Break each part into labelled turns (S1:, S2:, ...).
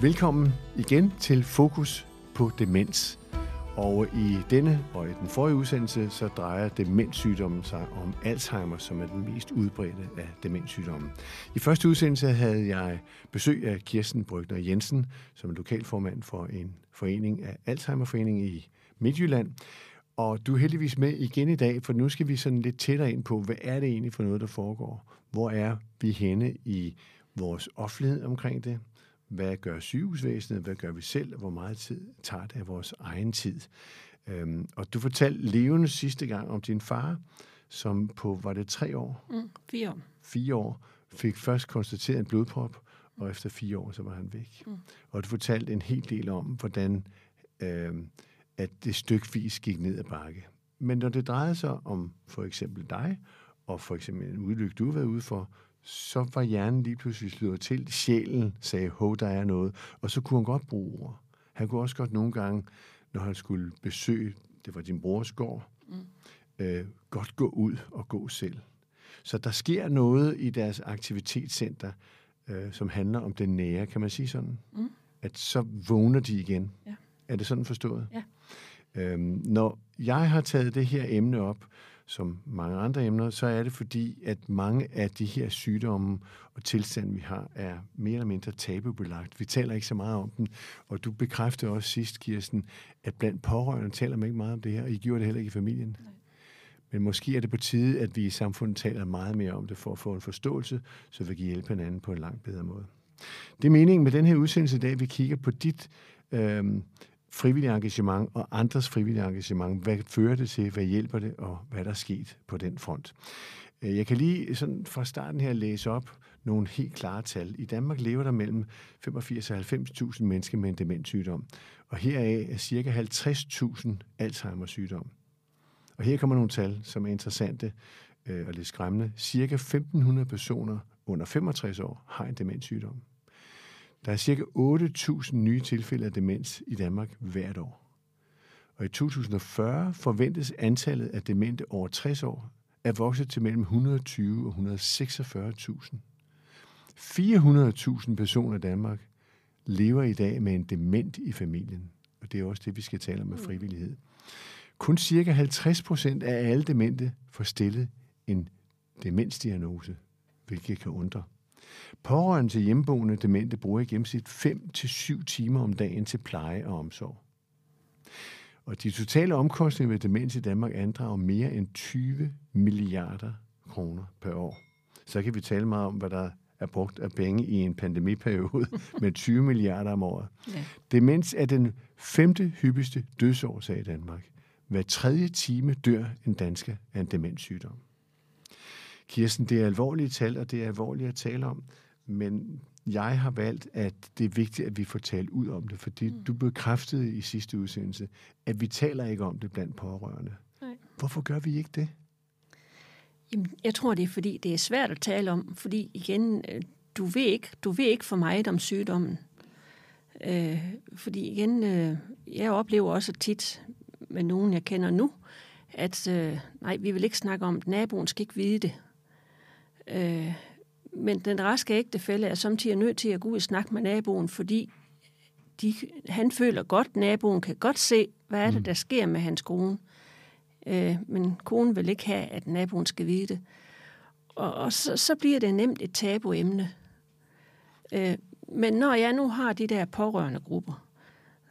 S1: Velkommen igen til Fokus på Demens. Og i denne og i den forrige udsendelse, så drejer demenssygdommen sig om Alzheimer, som er den mest udbredte af demenssygdommen. I første udsendelse havde jeg besøg af Kirsten Brygner Jensen, som er lokalformand for en forening af Alzheimerforeningen i Midtjylland. Og du er heldigvis med igen i dag, for nu skal vi sådan lidt tættere ind på, hvad er det egentlig for noget, der foregår? Hvor er vi henne i vores offentlighed omkring det? Hvad gør sygehusvæsenet? Hvad gør vi selv? Hvor meget tid tager det af vores egen tid? Øhm, og du fortalte levende sidste gang om din far, som på, var det tre år?
S2: Mm, fire år.
S1: Fire år fik først konstateret en blodprop, og efter fire år, så var han væk. Mm. Og du fortalte en hel del om, hvordan øhm, at det stykvis gik ned ad bakke. Men når det drejede sig om for eksempel dig, og for eksempel en ulykke, du har været ude for, så var hjernen lige pludselig slået til. Sjælen sagde, hov, der er noget. Og så kunne han godt bruge ord. Han kunne også godt nogle gange, når han skulle besøge, det var din brors gård, mm. øh, godt gå ud og gå selv. Så der sker noget i deres aktivitetscenter, øh, som handler om det nære, kan man sige sådan? Mm. At så vågner de igen. Ja. Er det sådan forstået?
S2: Ja.
S1: Øhm, når jeg har taget det her emne op, som mange andre emner, så er det fordi, at mange af de her sygdomme og tilstande, vi har, er mere eller mindre tabubelagt. Vi taler ikke så meget om dem, og du bekræftede også sidst, Kirsten, at blandt pårørende taler man ikke meget om det her, og I gjorde det heller ikke i familien. Nej. Men måske er det på tide, at vi i samfundet taler meget mere om det, for at få en forståelse, så vi kan hjælpe hinanden på en langt bedre måde. Det er meningen med den her udsendelse i dag, vi kigger på dit øh, frivillige engagement og andres frivillige engagement. Hvad fører det til? Hvad hjælper det? Og hvad der er sket på den front? Øh, jeg kan lige sådan fra starten her læse op nogle helt klare tal. I Danmark lever der mellem 85 og 90.000 mennesker med en demenssygdom, og heraf er ca. 50.000 Alzheimer's sygdom. Og her kommer nogle tal, som er interessante øh, og lidt skræmmende. Cirka 1.500 personer under 65 år har en demenssygdom. Der er ca. 8.000 nye tilfælde af demens i Danmark hvert år. Og i 2040 forventes antallet af demente over 60 år at vokse til mellem 120 og 146.000. 400.000 personer i Danmark lever i dag med en dement i familien. Og det er også det, vi skal tale om med frivillighed. Kun cirka 50 procent af alle demente får stillet en demensdiagnose, hvilket kan undre. Pårørende til hjemmeboende demente bruger i gennemsnit 5-7 timer om dagen til pleje og omsorg. Og de totale omkostninger ved demens i Danmark andrager mere end 20 milliarder kroner per år. Så kan vi tale meget om, hvad der er brugt af penge i en pandemiperiode med 20 milliarder om året. Ja. Demens er den femte hyppigste dødsårsag i Danmark. Hver tredje time dør en dansker af en demenssygdom. Kirsten, det er alvorlige tal, og det er alvorligt at tale om, men jeg har valgt, at det er vigtigt, at vi får talt ud om det, fordi mm. du bekræftede i sidste udsendelse, at vi taler ikke om det blandt pårørende. Nej. Hvorfor gør vi ikke det?
S2: Jamen, jeg tror, det er, fordi det er svært at tale om, fordi igen, øh, du ved ikke, du ved ikke for meget om sygdommen. Øh, fordi igen, øh, jeg oplever også tit med nogen, jeg kender nu, at øh, nej, vi vil ikke snakke om, at naboen skal ikke vide det. Øh, men den raske ægtefælde er samtidig nødt til at gå ud og snakke med naboen, fordi de, han føler godt, naboen kan godt se, hvad er det, mm. der sker med hans kone. Øh, men konen vil ikke have, at naboen skal vide det. Og, og så, så bliver det nemt et tabuemne. Øh, men når jeg nu har de der pårørende grupper,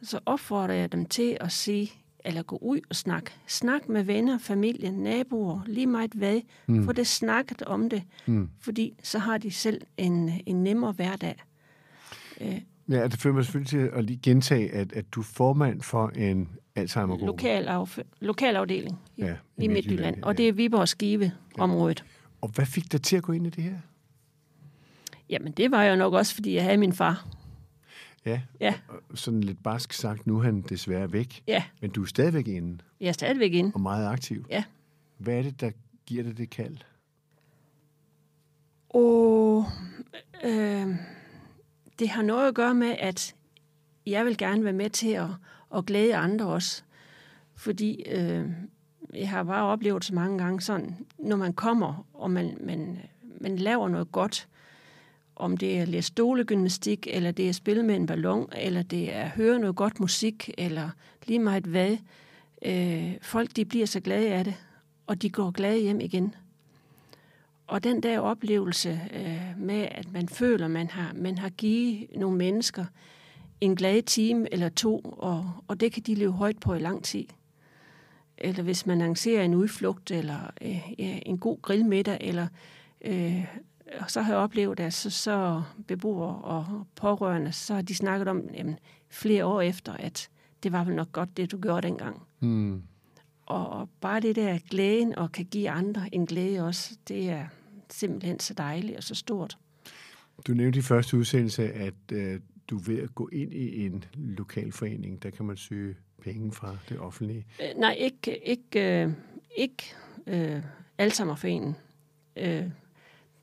S2: så opfordrer jeg dem til at sige, eller gå ud og snakke. Snak med venner, familie, naboer, lige meget hvad. Mm. Få det snakket om det, mm. fordi så har de selv en, en nemmere hverdag.
S1: Øh. Ja, det fører mig selvfølgelig til at lige gentage, at, at du er formand for en Alzheimer-gruppe.
S2: Lokal, af, lokal afdeling i, ja, i, i Midtjylland, og det er Viborg Skive-området. Ja.
S1: Og hvad fik dig til at gå ind i det her?
S2: Jamen, det var jo nok også, fordi jeg havde min far.
S1: Ja, ja. sådan lidt barsk sagt, nu er han desværre væk.
S2: Ja.
S1: Men du er stadigvæk inde.
S2: Jeg er stadigvæk inde.
S1: Og meget aktiv.
S2: Ja.
S1: Hvad er det, der giver dig det kald?
S2: Og øh, det har noget at gøre med, at jeg vil gerne være med til at, at glæde andre også. Fordi øh, jeg har bare oplevet så mange gange sådan, når man kommer, og man, man, man laver noget godt, om det er at læse stolegymnastik, eller det er at spille med en ballon, eller det er at høre noget godt musik, eller lige meget hvad. Øh, folk de bliver så glade af det, og de går glade hjem igen. Og den der oplevelse øh, med, at man føler, man har, man har givet nogle mennesker en glad time eller to, og, og det kan de leve højt på i lang tid. Eller hvis man arrangerer en udflugt, eller øh, ja, en god grillmiddag, eller øh, så har jeg oplevet, at så, så beboere og pårørende, så har de snakket om jamen, flere år efter, at det var vel nok godt, det du gjorde dengang. Mm. Og, og bare det der glæden og kan give andre en glæde også, det er simpelthen så dejligt og så stort.
S1: Du nævnte i første udsendelse, at øh, du er ved at gå ind i en lokal forening. Der kan man søge penge fra det offentlige.
S2: Øh, nej, ikke, ikke, øh, ikke øh, Alzheimerforeningen. Øh,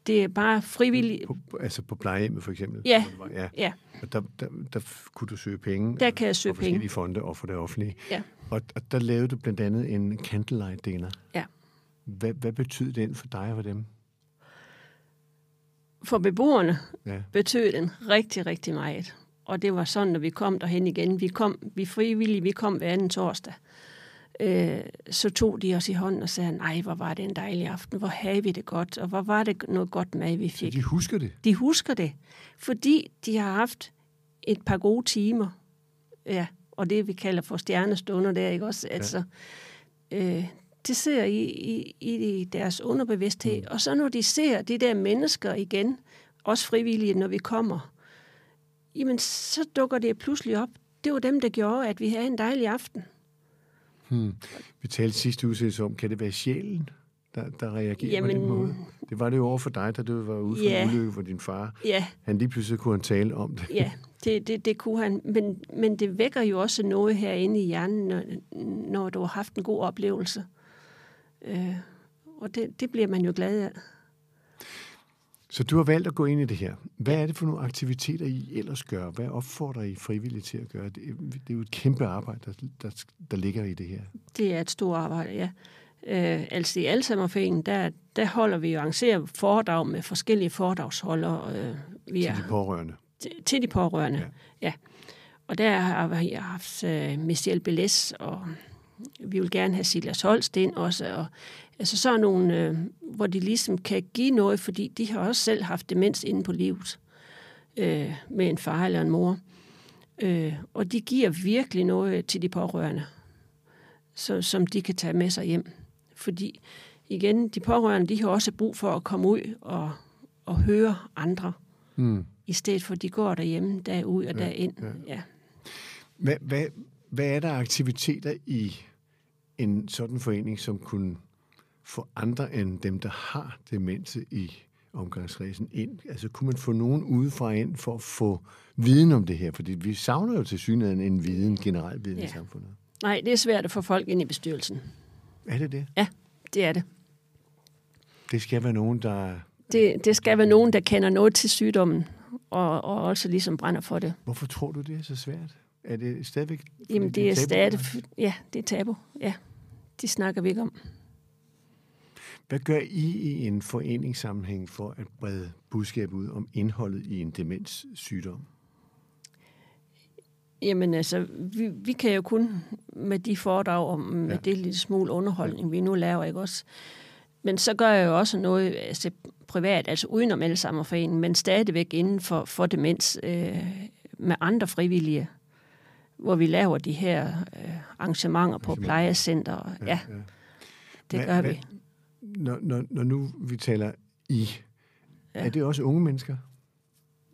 S2: det er bare frivilligt.
S1: På, altså på plejehjemmet for eksempel?
S2: Ja. ja. ja.
S1: Og der, der, der kunne du søge penge?
S2: Der kan jeg søge penge.
S1: forskellige fonde og for det offentlige?
S2: Ja.
S1: Og, og der lavede du blandt andet en candlelight dinner.
S2: Ja.
S1: Hvad, hvad betød den for dig og for dem?
S2: For beboerne ja. betød den rigtig, rigtig meget. Og det var sådan, når vi kom derhen igen. Vi kom, vi frivillige, vi kom hver anden torsdag. Øh, så tog de os i hånden og sagde, nej, hvor var det en dejlig aften, hvor havde vi det godt, og hvor var det noget godt mad, vi fik.
S1: Så de husker det?
S2: De husker det, fordi de har haft et par gode timer. Ja, og det vi kalder for stjernestunder der, ikke også? Ja. Altså, øh, det ser i, i, i deres underbevidsthed. Mm. Og så når de ser de der mennesker igen, også frivillige, når vi kommer, jamen så dukker det pludselig op. Det var dem, der gjorde, at vi havde en dejlig aften.
S1: Hmm. Vi talte sidste udsættelse om, kan det være sjælen, der, der reagerer Jamen, på den måde? Det var det jo over for dig, da du var ude for ja, en ulykke for din far.
S2: Ja.
S1: Han lige pludselig kunne han tale om det.
S2: Ja, det, det, det kunne han. Men, men det vækker jo også noget herinde i hjernen, når, når du har haft en god oplevelse. Øh, og det, det bliver man jo glad af.
S1: Så du har valgt at gå ind i det her. Hvad er det for nogle aktiviteter, I ellers gør? Hvad opfordrer I frivillige til at gøre? Det, det er jo et kæmpe arbejde, der, der, der ligger i det her.
S2: Det er et stort arbejde, ja. Øh, altså i Alzheimerforeningen, der, der holder vi jo arrangerer foredrag med forskellige foredragsholdere. Øh,
S1: vi til de pårørende?
S2: Til, til de pårørende, ja. ja. Og der har vi haft uh, Michelle Beles, og vi vil gerne have Silas Holsten også, og Altså sådan nogle, øh, hvor de ligesom kan give noget, fordi de har også selv haft demens inde på livet øh, med en far eller en mor. Øh, og de giver virkelig noget til de pårørende, så, som de kan tage med sig hjem. Fordi igen, de pårørende, de har også brug for at komme ud og, og høre andre, mm. i stedet for at de går derhjemme, der ud og ja, derind. Ja. Ja.
S1: Hvad, hvad, hvad er der aktiviteter i en sådan forening, som kunne få andre end dem, der har demente i omgangsræsen ind? Altså kunne man få nogen udefra ind for at få viden om det her? Fordi vi savner jo til synligheden en viden, generel viden ja. i samfundet.
S2: Nej, det er svært at få folk ind i bestyrelsen.
S1: Er det det?
S2: Ja, det er det.
S1: Det skal være nogen, der...
S2: Det, det skal være nogen, der kender noget til sygdommen, og, og også ligesom brænder for det.
S1: Hvorfor tror du, det er så svært? Er det stadigvæk...
S2: Jamen, det, det er, stadig... Ja, det er tabu. Ja, de snakker vi ikke om.
S1: Hvad gør I i en foreningssammenhæng for at brede budskab ud om indholdet i en demenssygdom?
S2: Jamen altså, vi, vi kan jo kun med de foredrag om med ja. det lille smule underholdning, ja. vi nu laver, ikke også? Men så gør jeg jo også noget altså, privat, altså udenom Alzheimerforeningen, men stadigvæk inden for, for demens øh, med andre frivillige, hvor vi laver de her øh, arrangementer på plejecenter. Ja, ja. det gør hvad, vi
S1: når, når, når nu vi taler I, ja. er det også unge mennesker?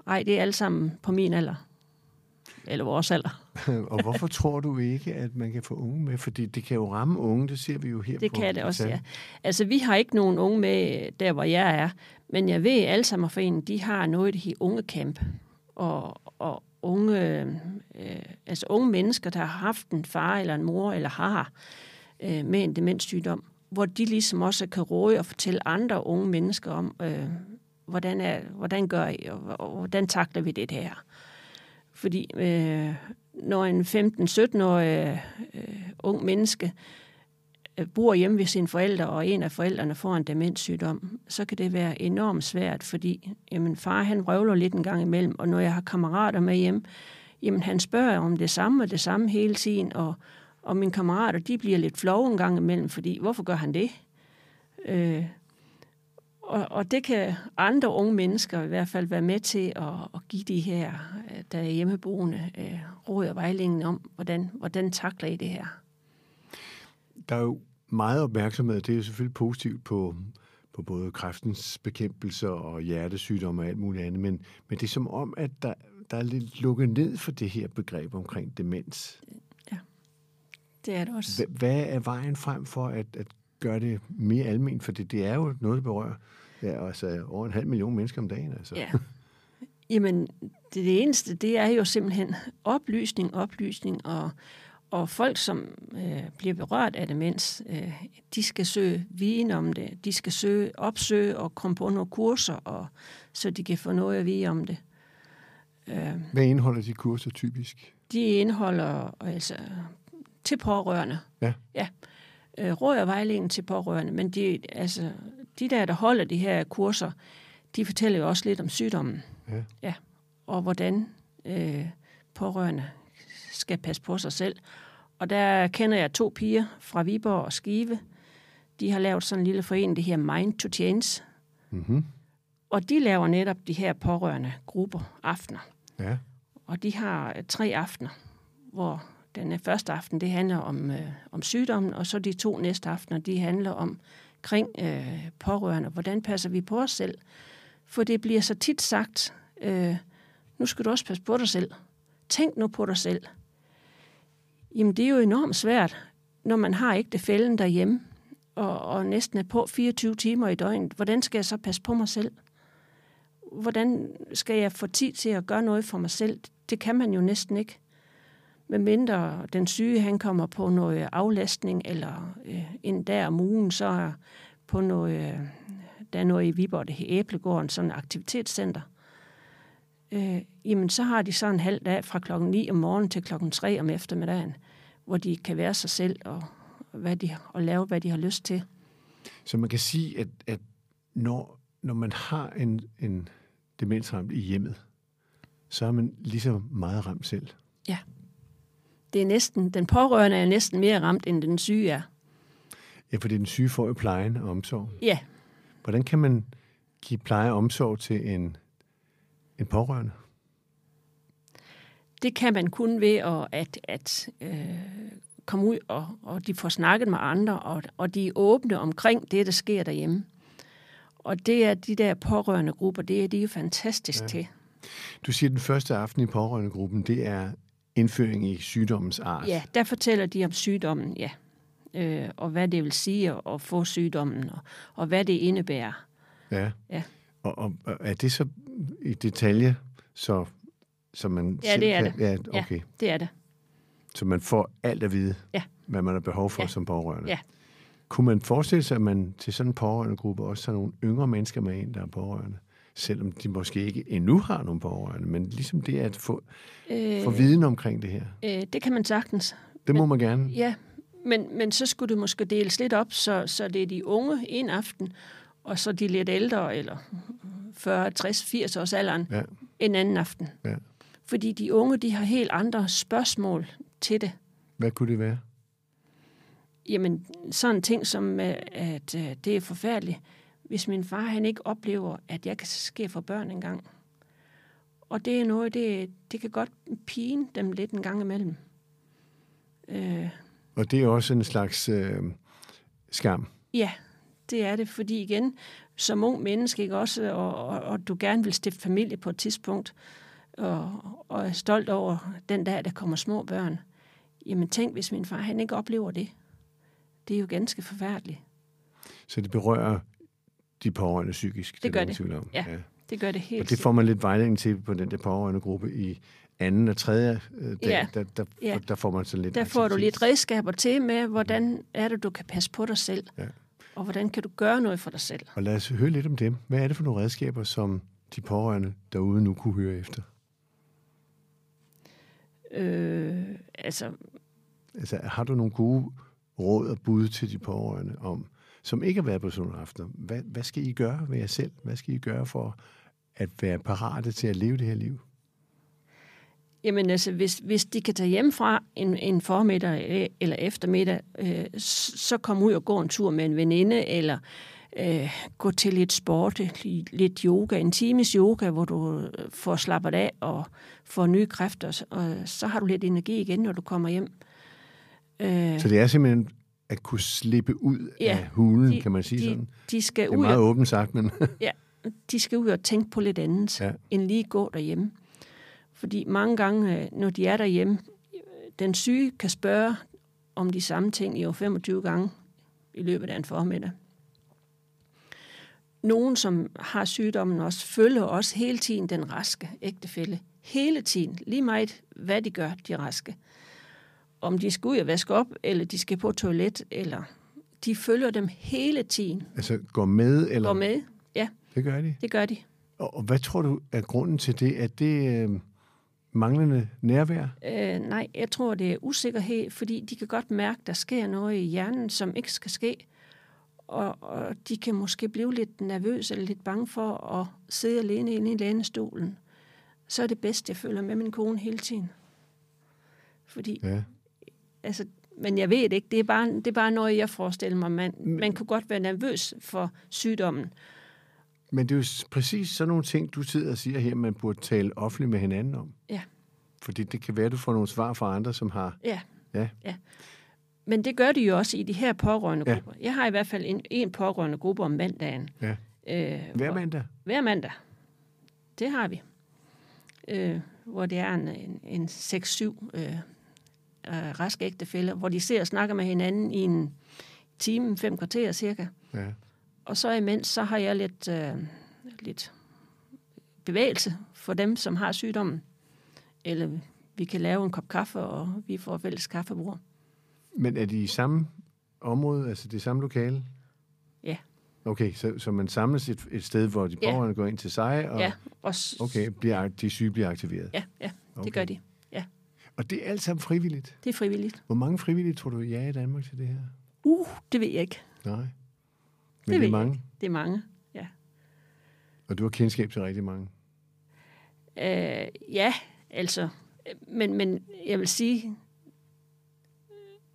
S2: Nej, det er alle sammen på min alder. Eller vores alder.
S1: og hvorfor tror du ikke, at man kan få unge med? Fordi det kan jo ramme unge, det ser vi jo her
S2: Det
S1: på
S2: kan det også, ja. Altså, vi har ikke nogen unge med der, hvor jeg er. Men jeg ved, at Alzheimerforeningen, de har noget i unge camp. Og, og unge, øh, altså unge mennesker, der har haft en far eller en mor, eller har øh, med en demenssygdom hvor de ligesom også kan råde og fortælle andre unge mennesker om, øh, hvordan, er, hvordan gør I, og, og hvordan takler vi det her. Fordi øh, når en 15-17-årig øh, ung menneske øh, Øh, bor hjemme ved sine forældre, og en af forældrene får en demenssygdom, så kan det være enormt svært, fordi jamen, far han røvler lidt en gang imellem, og når jeg har kammerater med hjem, jamen han spørger om det samme og det samme hele tiden, og, og mine kammerater, de bliver lidt flove en gang imellem, fordi hvorfor gør han det? Øh, og, og det kan andre unge mennesker i hvert fald være med til at, at give de her, øh, der er hjemmeboende, øh, råd og vejledning om, hvordan, hvordan takler I det her?
S1: Der er jo meget opmærksomhed, det er jo selvfølgelig positivt på, på både kræftens bekæmpelse og hjertesygdomme og alt muligt andet, men, men det er som om, at der, der er lidt lukket ned for det her begreb omkring demens.
S2: Ja, det er det også.
S1: Hvad er vejen frem for at, at gøre det mere almindeligt? For det, det er jo noget, der berører ja, altså over en halv million mennesker om dagen. Altså.
S2: Ja. Jamen, det, det eneste, det er jo simpelthen oplysning, oplysning, og, og folk, som øh, bliver berørt af demens, øh, de skal søge viden om det. De skal søge, opsøge og komme på nogle kurser, og, så de kan få noget at vide om det.
S1: Øh, Hvad indeholder de kurser typisk?
S2: De indeholder altså til pårørende.
S1: Ja.
S2: Ja. Øh, råd og vejledning til pårørende, men de, altså, de der, der holder de her kurser, de fortæller jo også lidt om sygdommen.
S1: Ja.
S2: ja og hvordan øh, pårørende skal passe på sig selv. Og der kender jeg to piger fra Viborg og Skive. De har lavet sådan en lille forening, det her Mind to Change.
S1: Mm-hmm.
S2: Og de laver netop de her pårørende grupper aftener.
S1: Ja.
S2: Og de har tre aftener, hvor den første aften, det handler om, øh, om sygdommen, og så de to næste aftener, de handler om kring øh, pårørende. Hvordan passer vi på os selv? For det bliver så tit sagt, øh, nu skal du også passe på dig selv. Tænk nu på dig selv. Jamen, det er jo enormt svært, når man har ikke det fælden derhjemme, og, og næsten er på 24 timer i døgnet. Hvordan skal jeg så passe på mig selv? Hvordan skal jeg få tid til at gøre noget for mig selv? Det kan man jo næsten ikke. Med mindre den syge, han kommer på noget aflastning, eller øh, en der om ugen, så er på noget, øh, der er noget i Viborg, det Æblegården, sådan et aktivitetscenter. Øh, jamen, så har de så en halv dag fra klokken 9 om morgenen til klokken 3 om eftermiddagen, hvor de kan være sig selv og, hvad de, og lave, hvad de har lyst til.
S1: Så man kan sige, at, at når, når man har en, en demensramt i hjemmet, så er man lige så meget ramt selv.
S2: Ja det er næsten, den pårørende er næsten mere ramt, end den syge er.
S1: Ja, fordi den syge får jo plejen og omsorg.
S2: Ja.
S1: Hvordan kan man give pleje og omsorg til en, en pårørende?
S2: Det kan man kun ved at, at, at øh, komme ud, og, og de får snakket med andre, og, og de er åbne omkring det, der sker derhjemme. Og det er de der pårørende grupper, det er de jo fantastisk ja. til.
S1: Du siger, at den første aften i pårørende gruppen, det er indføring i sygdommens art.
S2: Ja, der fortæller de om sygdommen, ja. Øh, og hvad det vil sige at få sygdommen, og, og hvad det indebærer.
S1: Ja.
S2: ja.
S1: Og, og er det så i detalje, så, så man
S2: Ja, det er
S1: kan,
S2: det.
S1: Ja, okay.
S2: Ja, det er det.
S1: Så man får alt at vide,
S2: ja.
S1: hvad man har behov for
S2: ja.
S1: som pårørende.
S2: Ja.
S1: Kunne man forestille sig, at man til sådan en pårørende gruppe også tager nogle yngre mennesker med ind, der er pårørende? selvom de måske ikke endnu har nogen pårørende, men ligesom det at få, øh, få viden omkring det her.
S2: Øh, det kan man sagtens.
S1: Det må men, man gerne.
S2: Ja, men, men så skulle det måske deles lidt op, så, så det er de unge en aften, og så de lidt ældre, eller 40, 60, 80 års alderen,
S1: ja.
S2: en anden aften.
S1: Ja.
S2: Fordi de unge, de har helt andre spørgsmål til det.
S1: Hvad kunne det være?
S2: Jamen, sådan en ting som, øh, at øh, det er forfærdeligt hvis min far han ikke oplever, at jeg kan ske for børn engang. Og det er noget, det, det kan godt pine dem lidt en gang imellem.
S1: Øh. Og det er også en slags øh, skam?
S2: Ja, det er det, fordi igen, som ung menneske, ikke også, og, og, og du gerne vil stifte familie på et tidspunkt, og, og er stolt over den dag, der kommer små børn. Jamen tænk, hvis min far han ikke oplever det. Det er jo ganske forfærdeligt.
S1: Så det berører de pårørende psykisk.
S2: Det gør det. Om. Ja, ja, det gør det helt
S1: Og det får man lidt vejledning til på den der pårørende gruppe i anden og tredje øh, dag. Ja. Der, der,
S2: ja.
S1: der får man så lidt
S2: Der får du lidt redskaber til med, hvordan er det, du kan passe på dig selv.
S1: Ja.
S2: Og hvordan kan du gøre noget for dig selv.
S1: Og lad os høre lidt om dem. Hvad er det for nogle redskaber, som de pårørende derude nu kunne høre efter?
S2: Øh, altså...
S1: Altså, har du nogle gode råd og bud til de pårørende om, som ikke har været på sådan aften. Hvad, hvad skal I gøre ved jer selv? Hvad skal I gøre for at være parate til at leve det her liv?
S2: Jamen altså, hvis, hvis de kan tage hjem fra en, en formiddag eller eftermiddag, øh, så kom ud og gå en tur med en veninde, eller øh, gå til lidt sport, lidt yoga, en times yoga, hvor du får slappet af og får nye kræfter, og så har du lidt energi igen, når du kommer hjem.
S1: Øh, så det er simpelthen at kunne slippe ud ja, af hulen, de, kan man sige
S2: de,
S1: sådan?
S2: De skal
S1: det er meget åbent sagt, men...
S2: ja, de skal ud og tænke på lidt andet, ja. end lige gå derhjemme. Fordi mange gange, øh, når de er derhjemme, den syge kan spørge om de samme ting i over 25 gange i løbet af en formiddag. Nogen, som har sygdommen også, følger også hele tiden den raske ægtefælle. Hele tiden. Lige meget, hvad de gør, de raske. Om de skal ud og vaske op, eller de skal på toilet, eller de følger dem hele tiden.
S1: Altså går med? Eller?
S2: Går med, ja.
S1: Det gør de?
S2: Det gør de.
S1: Og, og hvad tror du er grunden til det? Er det øh, manglende nærvær?
S2: Øh, nej, jeg tror, det er usikkerhed, fordi de kan godt mærke, der sker noget i hjernen, som ikke skal ske. Og, og de kan måske blive lidt nervøse eller lidt bange for at sidde alene inde i lænestolen. Så er det bedst, jeg følger med min kone hele tiden. Fordi, ja. altså, men jeg ved det ikke. Det er bare, det er bare noget, jeg forestiller mig. Man, man kan godt være nervøs for sygdommen.
S1: Men det er jo præcis sådan nogle ting, du sidder og siger her, man burde tale offentligt med hinanden om.
S2: Ja.
S1: Fordi det kan være, at du får nogle svar fra andre, som har...
S2: Ja. Ja. ja. Men det gør de jo også i de her pårørende grupper. Ja. Jeg har i hvert fald en, en pårørende gruppe om mandagen.
S1: Ja. Øh, hver mandag?
S2: Hver mandag. Det har vi. Øh, hvor det er en, en, en 6-7 øh, øh, raske ægtefælder, hvor de ser og snakker med hinanden i en time, fem kvarter cirka. Ja. Og så imens, så har jeg lidt, øh, lidt bevægelse for dem, som har sygdommen. Eller vi kan lave en kop kaffe, og vi får fælles kaffebord.
S1: Men er de i samme område, altså det samme lokale?
S2: Ja.
S1: Okay, så, så man samles et, et sted, hvor de ja. går ind til sig, og,
S2: ja,
S1: og okay, bliver, de syge bliver aktiveret?
S2: Ja, ja det okay. gør de. Ja.
S1: Og det er alt sammen frivilligt?
S2: Det er frivilligt.
S1: Hvor mange frivillige tror du, er i Danmark til det her?
S2: Uh, det ved jeg ikke.
S1: Nej. Men
S2: det,
S1: det er mange? Ikke.
S2: Det er mange, ja.
S1: Og du har kendskab til rigtig mange?
S2: Øh, ja, altså. Men, men jeg vil sige,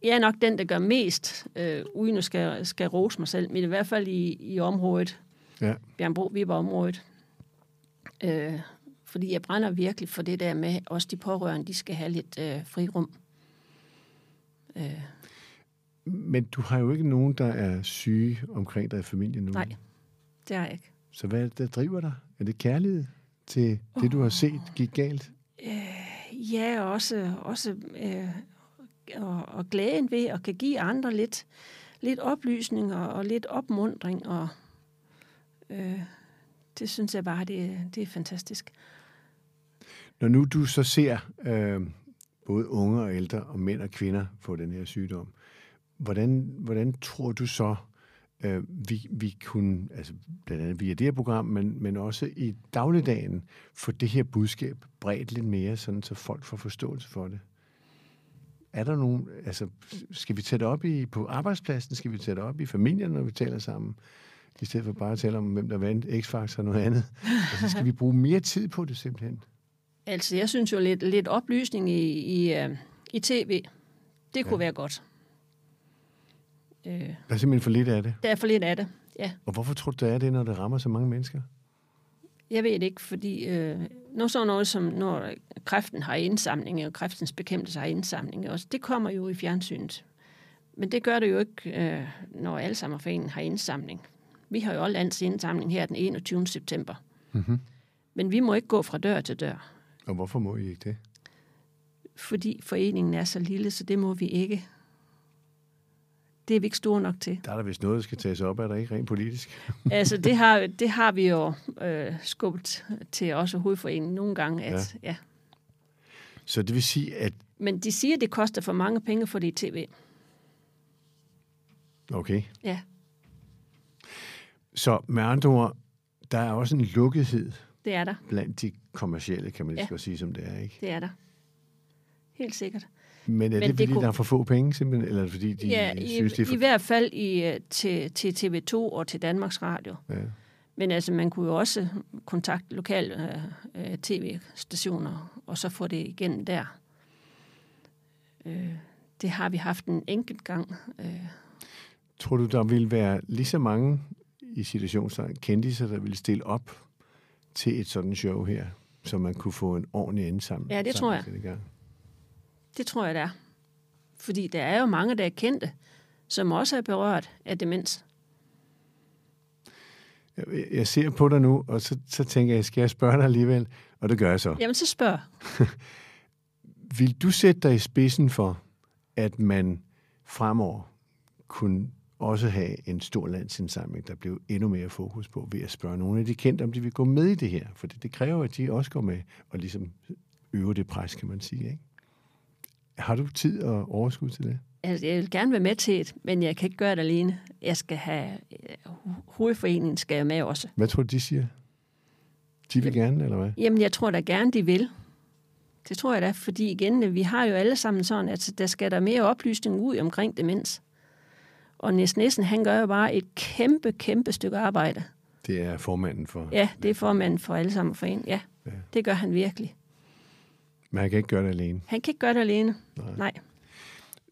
S2: jeg er nok den, der gør mest, øh, uden at skal, skal rose mig selv, men i hvert fald i, i området. Ja. Bjørnbro, vi var området. Øh, fordi jeg brænder virkelig for det der med, også de pårørende, de skal have lidt øh, frirum.
S1: Øh. Men du har jo ikke nogen, der er syge omkring dig i familien nu.
S2: Nej, det har jeg ikke.
S1: Så hvad er der driver dig? Er det kærlighed til oh. det, du har set gik galt?
S2: Øh, ja, også, også øh, og, og glæden ved at kan give andre lidt, lidt oplysninger og lidt opmundring. Og øh, det synes jeg bare, det, det er fantastisk.
S1: Når nu du så ser øh, både unge og ældre, og mænd og kvinder få den her sygdom, hvordan, hvordan tror du så, øh, vi, vi kunne, altså blandt andet via det her program, men, men også i dagligdagen, få det her budskab bredt lidt mere, sådan så folk får forståelse for det? Er der nogen, altså, skal vi tage op i, på arbejdspladsen? Skal vi tage op i familien, når vi taler sammen? I stedet for bare at tale om, hvem der vandt X-Factor og noget andet. Altså, skal vi bruge mere tid på det simpelthen?
S2: Altså, jeg synes jo lidt, lidt oplysning i, i, uh, i tv, det kunne ja. være godt.
S1: Uh, der er simpelthen for lidt af det?
S2: Der er for lidt af det, ja.
S1: Og hvorfor tror du, der er det, når det rammer så mange mennesker?
S2: Jeg ved det ikke, fordi øh, når så noget som, når kræften har indsamling, og kræftens bekæmpelse har indsamling, også, det kommer jo i fjernsynet. Men det gør det jo ikke, øh, når Alzheimerforeningen har indsamling. Vi har jo også lands indsamling her den 21. september. Mm-hmm. Men vi må ikke gå fra dør til dør.
S1: Og hvorfor må I ikke det?
S2: Fordi foreningen er så lille, så det må vi ikke det er vi ikke store nok til.
S1: Der er der vist noget, der skal tages op, er der ikke rent politisk?
S2: altså, det har, det har vi jo øh, skubbet til også hovedforeningen nogle gange. At, ja. ja.
S1: Så det vil sige, at...
S2: Men de siger, at det koster for mange penge for det i tv.
S1: Okay.
S2: Ja.
S1: Så med andre ord, der er også en lukkethed.
S2: Det er der.
S1: Blandt de kommercielle, kan man ja. sige, som det er, ikke?
S2: det er der. Helt sikkert.
S1: Men er
S2: Men
S1: det,
S2: det
S1: fordi,
S2: kunne-
S1: der er for få penge, simpelthen? Eller fordi de
S2: ja, i,
S1: synes, det er for...
S2: i hvert fald i, øh, til, til TV2 og til Danmarks Radio.
S1: Ja.
S2: Men altså, man kunne jo også kontakte lokale øh, øh, tv-stationer, og så få det igennem der. Øh, det har vi haft en enkelt gang. Øh,
S1: Tror du, der ville være lige så mange i situationstegn kendiser, der ville stille op til et sådan show her, så man kunne få en ordentlig indsamling?
S2: Ja, det tror jeg. Det tror jeg, det er. Fordi der er jo mange, der er kendte, som også er berørt af demens.
S1: Jeg, jeg ser på dig nu, og så, så tænker jeg, skal jeg spørge dig alligevel? Og det gør jeg så.
S2: Jamen, så spørg.
S1: Vil du sætte dig i spidsen for, at man fremover kunne også have en stor landsindsamling, der blev endnu mere fokus på ved at spørge nogle af de kendte, om de vil gå med i det her? For det, det kræver, at de også går med og ligesom øver det pres, kan man sige. Ikke? Har du tid og overskud til det?
S2: Altså, jeg vil gerne være med til det, men jeg kan ikke gøre det alene. Jeg skal have... øh, Hovedforeningen skal jeg med også.
S1: Hvad tror du, de siger? De vil gerne, eller hvad?
S2: Jamen, jeg tror da gerne, de vil. Det tror jeg da, fordi igen, vi har jo alle sammen sådan, at der skal der mere oplysning ud omkring demens. Og Nis Nissen, han gør jo bare et kæmpe, kæmpe stykke arbejde.
S1: Det er formanden for...
S2: Ja, det er formanden for alle sammen for en. Ja,
S1: Ja.
S2: det gør han virkelig.
S1: Men han kan ikke gøre det alene.
S2: Han kan ikke gøre det alene.
S1: Nej.
S2: Nej.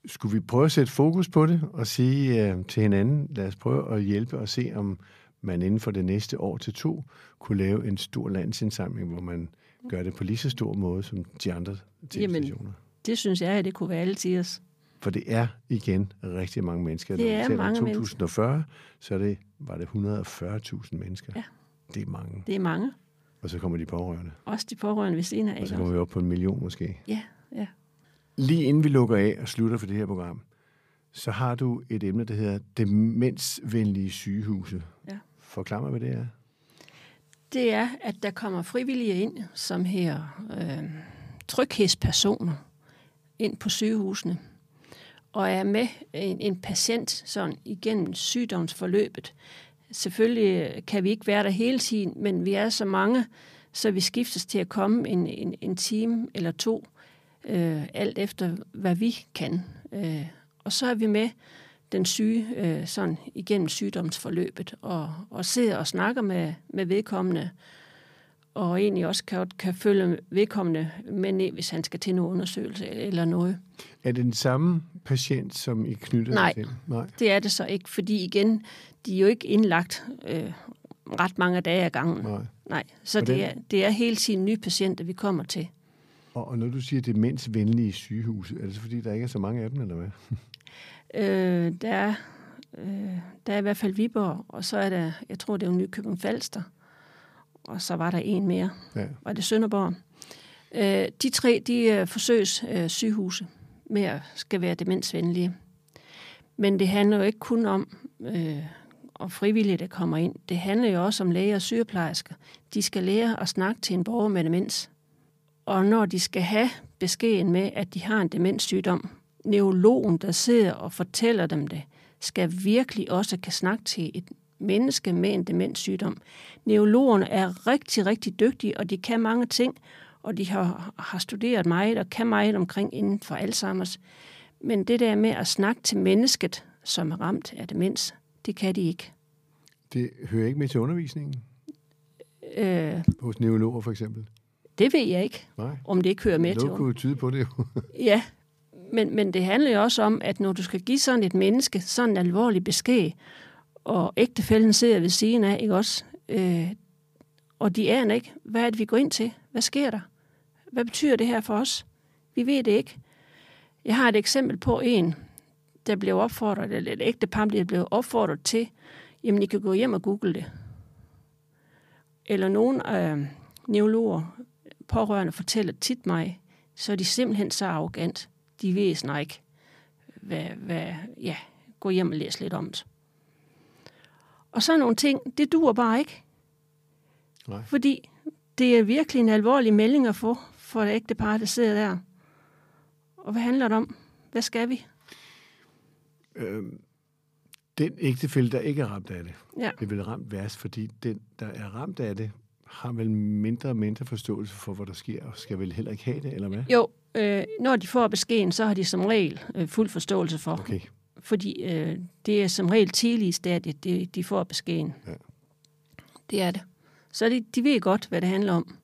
S1: Skulle vi prøve at sætte fokus på det og sige uh, til hinanden, lad os prøve at hjælpe og se, om man inden for det næste år til to kunne lave en stor landsindsamling, hvor man gør det på lige så stor måde som de andre tv-stationer.
S2: Det synes jeg, at det kunne være alle tiders.
S1: For det er igen rigtig mange mennesker.
S2: Det
S1: Når
S2: er mange
S1: om
S2: mennesker.
S1: 2040, så er det, var det 140.000 mennesker.
S2: Ja.
S1: Det er mange.
S2: Det er mange.
S1: Og så kommer de pårørende.
S2: Også de pårørende ved siden af.
S1: Og så kommer vi op på en million måske.
S2: Ja, ja.
S1: Lige inden vi lukker af og slutter for det her program, så har du et emne, der hedder demensvenlige sygehuse.
S2: Ja.
S1: Forklar mig, hvad det er.
S2: det er, at der kommer frivillige ind, som her øh, tryghedspersoner ind på sygehusene, og er med en, en patient sådan igennem sygdomsforløbet. Selvfølgelig øh, kan vi ikke være der hele tiden, men vi er så mange, så vi skiftes til at komme en, en, en time eller to, øh, alt efter hvad vi kan. Øh, og så er vi med den syge øh, sådan igennem sygdomsforløbet og, og sidder og snakker med, med vedkommende, og egentlig også kan, kan følge vedkommende med ned, hvis han skal til en undersøgelse eller noget.
S1: Er det den samme patient, som I knytter
S2: Nej.
S1: til? Nej.
S2: Det er det så ikke, fordi igen, de er jo ikke indlagt øh, ret mange dage ad gangen.
S1: Nej.
S2: Nej, så
S1: Hvordan-
S2: det er, det er hele tiden nye patienter, vi kommer til.
S1: Og, og når du siger demensvenlige sygehuse, er det så fordi, der ikke er så mange af dem, eller hvad?
S2: Øh, der, er, øh, der er i hvert fald Viborg, og så er der, jeg tror, det er jo Nykøbing Falster, og så var der en mere.
S1: Ja.
S2: Var det Sønderborg? Øh, de tre, de er forsøgs øh, sygehuse med at skal være demensvenlige. Men det handler jo ikke kun om øh, om frivillige, der kommer ind. Det handler jo også om læger og sygeplejersker. De skal lære at snakke til en borger med demens. Og når de skal have beskeden med, at de har en demenssygdom, neurologen, der sidder og fortæller dem det, skal virkelig også kan snakke til et menneske med en demenssygdom. Neurologerne er rigtig, rigtig dygtige, og de kan mange ting, og de har, har studeret meget og kan meget omkring inden for Alzheimer's. Men det der med at snakke til mennesket, som er ramt af demens, det kan de ikke.
S1: Det hører ikke med til undervisningen
S2: Øh,
S1: hos neurologer for eksempel.
S2: det ved jeg ikke,
S1: Nej.
S2: om det ikke hører med til
S1: Noget kunne tyde på det jo.
S2: Ja, men, men det handler jo også om, at når du skal give sådan et menneske sådan en alvorlig besked, og ægtefælden sidder ved siden af, ikke også? Øh, og de aner ikke, hvad er det, vi går ind til? Hvad sker der? Hvad betyder det her for os? Vi ved det ikke. Jeg har et eksempel på en, der blev opfordret, eller et ægtepar der blev opfordret til, jamen I kan gå hjem og google det. Eller nogle øh, neurologer, pårørende fortæller tit mig, så er de simpelthen så arrogant. De ved snart ikke, hvad, hvad, ja, gå hjem og læs lidt om det. Og så nogle ting, det duer bare ikke.
S1: Nej.
S2: Fordi det er virkelig en alvorlig melding at få for et ægtepar, der sidder der. Og hvad handler det om? Hvad skal vi?
S1: Øhm, den ægtefælde, der ikke er ramt af det,
S2: Ja.
S1: det vel ramt værst, fordi den, der er ramt af det, har vel mindre og mindre forståelse for, hvad der sker, og skal vel heller ikke have det, eller hvad?
S2: Jo, øh, når de får beskeden, så har de som regel øh, fuld forståelse for.
S1: Okay.
S2: Fordi øh, det er som regel tidlig i stadiet, de, de får beskeden.
S1: Ja.
S2: Det er det. Så de, de ved godt, hvad det handler om,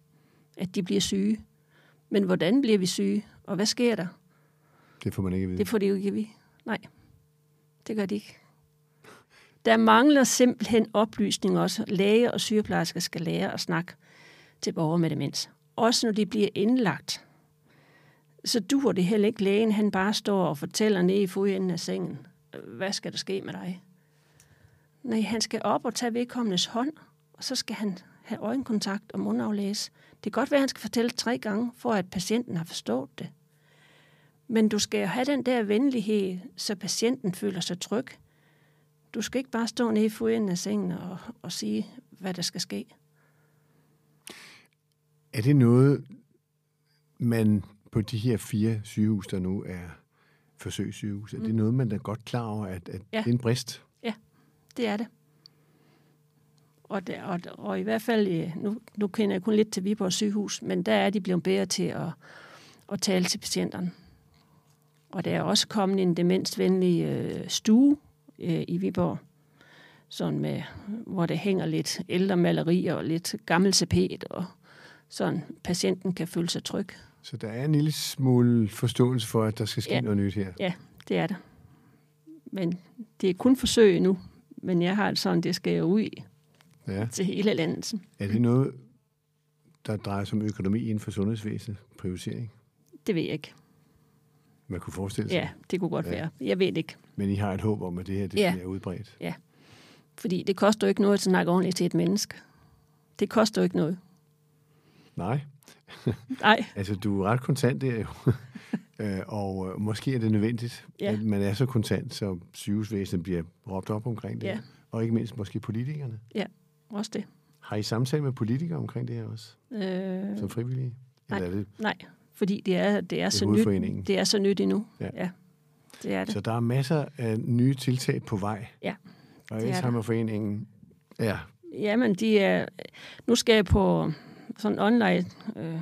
S2: at de bliver syge. Men hvordan bliver vi syge, og hvad sker der?
S1: Det får man ikke at vide.
S2: Det får de jo ikke at vide. Nej, det gør de ikke. Der mangler simpelthen oplysning også. Læger og sygeplejersker skal lære at snakke til borgere med demens. Også når de bliver indlagt. Så duer det heller ikke lægen, han bare står og fortæller ned i fodenden af sengen. Hvad skal der ske med dig? Nej, han skal op og tage vedkommendes hånd, og så skal han have øjenkontakt og mundaflæse. Det kan godt være, at han skal fortælle tre gange, for at patienten har forstået det. Men du skal jo have den der venlighed, så patienten føler sig tryg. Du skal ikke bare stå nede i fodenden af sengen og, og sige, hvad der skal ske.
S1: Er det noget, man på de her fire sygehus, der nu er forsøgssygehus, er det noget, man er godt klar over, at, at
S2: Ja.
S1: det er en brist?
S2: Det er det. Og, der, og, og i hvert fald, øh, nu, nu kender jeg kun lidt til Viborg sygehus, men der er de blevet bedre til at, at tale til patienterne. Og der er også kommet en demensvenlig øh, stue øh, i Viborg, sådan med, hvor der hænger lidt ældre malerier og lidt gammel tapet, og sådan patienten kan føle sig tryg.
S1: Så der er en lille smule forståelse for, at der skal ske
S2: Ja.
S1: noget nyt her.
S2: Ja, det er det. Men det er kun forsøg nu, men jeg har det sådan, det skal jo ud
S1: Ja.
S2: til hele landet.
S1: Er det noget, der drejer sig om økonomi inden for sundhedsvæsenet? Prioritering?
S2: Det ved jeg ikke.
S1: Man kunne forestille sig.
S2: Ja, det kunne godt
S1: Ja.
S2: ja. være. Jeg ved ikke.
S1: Men I har et håb om, at det her det
S2: Ja.
S1: bliver udbredt.
S2: Fordi det koster jo ikke noget at snakke ordentligt til et menneske. Det koster jo ikke noget.
S1: Nej,
S2: Nej,
S1: altså du er ret kontant der jo. Øh, og øh, måske er det nødvendigt,
S2: Ja.
S1: at man er så kontant, så sygehusvæsenet bliver råbt op omkring det.
S2: Ja.
S1: Og ikke mindst måske politikerne.
S2: også det.
S1: Har I samtale med politikere omkring det her også,
S2: Øh,
S1: som frivillige?
S2: nej.
S1: Eller er det,
S2: nej, fordi det er, det er, så
S1: hovedforeningen.
S2: nyt, det er så nyt endnu.
S1: Ja.
S2: ja det er det.
S1: så der er masser af nye tiltag på vej.
S2: Ja,
S1: Og
S2: det er.
S1: Alzheimerforeningen ja,
S2: Jamen, de er, nu skal jeg på sådan online, øh,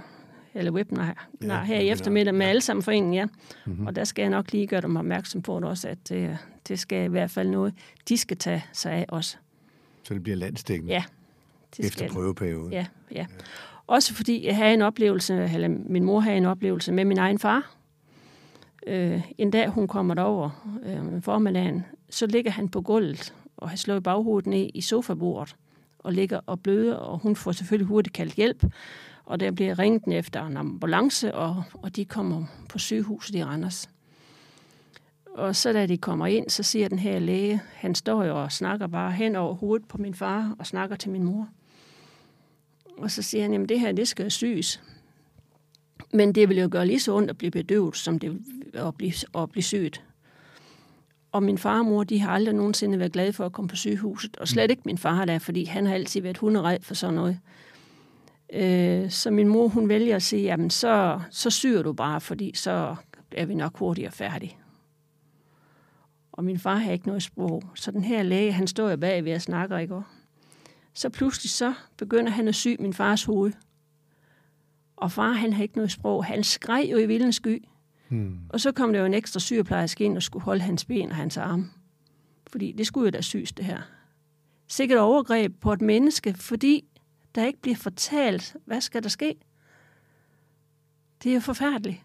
S2: eller webinar
S1: Ja,
S2: ja, her i eftermiddag med
S1: ja.
S2: alle sammen foreningen, ja.
S1: Mhm.
S2: Mm-hmm. Og der skal jeg nok lige gøre dem opmærksom på det også, at det, det skal i hvert fald noget, de skal tage sig af også.
S1: så det bliver landsdækkende
S2: Ja, det
S1: efter
S2: skal
S1: prøveperioden.
S2: Ja, ja. Også fordi jeg havde en oplevelse, eller min mor havde en oplevelse med min egen far. Øh, en dag hun kommer derover øh, formiddagen, så ligger han på gulvet og har slået baghovedet ned i sofabordet og ligger og bløder, og hun får selvfølgelig hurtigt kaldt hjælp. Og der bliver ringet efter en ambulance, og, og de kommer på sygehuset i Randers. Og så da de kommer ind, så siger den her læge, han står jo og snakker bare hen over hovedet på min far og snakker til min mor. Og så siger han, jamen det her, det skal syes. Men det vil jo gøre lige så ondt at blive bedøvet, som det at blive, at blive sygt. Og min far og mor, de har aldrig nogensinde været glade for at komme på sygehuset. Og slet ikke min far der, fordi han har altid været hunderedd for sådan noget. Øh, så min mor, hun vælger at sige, jamen så, så syr du bare, fordi så er vi nok hurtigere færdige. Og min far har ikke noget sprog. Så den her læge, han står jo bag ved at snakke, ikke? Så pludselig så begynder han at sy min fars hoved. Og far, han har ikke noget sprog. Han skreg jo i vildens sky.
S1: Hmm.
S2: Og så kom der jo en ekstra sygeplejerske ind og skulle holde hans ben og hans arme. Fordi det skulle jo da syes, det her. Sikkert overgreb på et menneske, fordi der ikke bliver fortalt, hvad skal der ske. Det er jo forfærdeligt.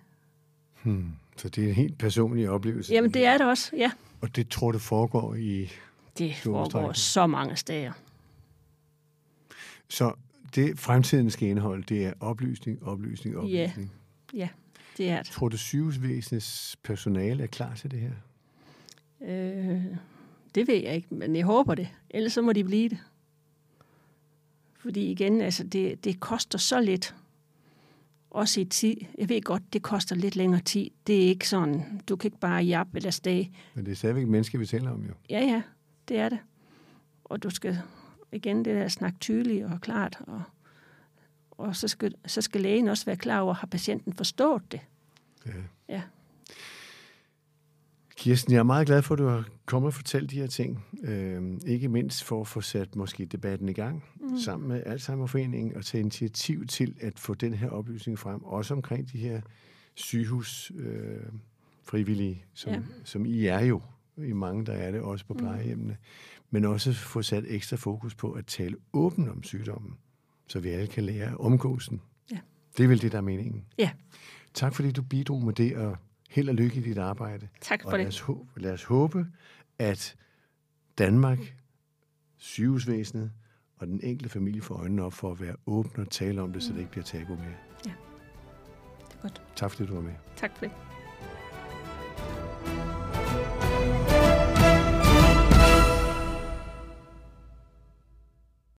S1: Hmm. Så det er en helt personlig oplevelse.
S2: Jamen, det er det også, ja.
S1: Og det tror du foregår i...
S2: Det foregår så mange steder.
S1: Så det fremtiden skal indeholde, det er oplysning, oplysning, oplysning.
S2: Ja, det er det.
S1: Tror du, sygehusvæsenets personale er klar til det her?
S2: Øh, det ved jeg ikke, men jeg håber det. Ellers så må de blive det. Fordi igen, altså det, det koster så lidt. Også i tid. Jeg ved godt, det koster lidt længere tid. Det er ikke sådan, du kan ikke bare jappe eller stage.
S1: Men det er stadigvæk mennesker, vi taler om jo.
S2: Ja, ja, det er det. Og du skal igen det der snakke tydeligt og klart. Og, og så, skal, så skal lægen også være klar over, har patienten forstået det?
S1: Ja.
S2: Ja.
S1: Kirsten, jeg er meget glad for, at du har kommet og fortalt de her ting. Øh, ikke mindst for at få sat måske debatten i gang mm. sammen med Alzheimerforeningen og tage initiativ til at få den her oplysning frem. Også omkring de her sygehus øh, frivillige, som,
S2: Ja.
S1: som I er jo, i mange der er det også på plejehjemmene, men også få sat ekstra fokus på at tale åbent om sygdommen, så vi alle kan lære at omgås den.
S2: Ja.
S1: Det er vel det, der er meningen.
S2: Ja,
S1: Tak fordi du bidrog med det, og held og lykke i dit arbejde.
S2: tak for
S1: Og lad
S2: det.
S1: os, håbe, lad os håbe, at Danmark, sygehusvæsenet og den enkelte familie får øjnene op for at være åbne og tale om det, så det ikke bliver tabu mere.
S2: Det er godt.
S1: Tak fordi du var med.
S2: Tak for det.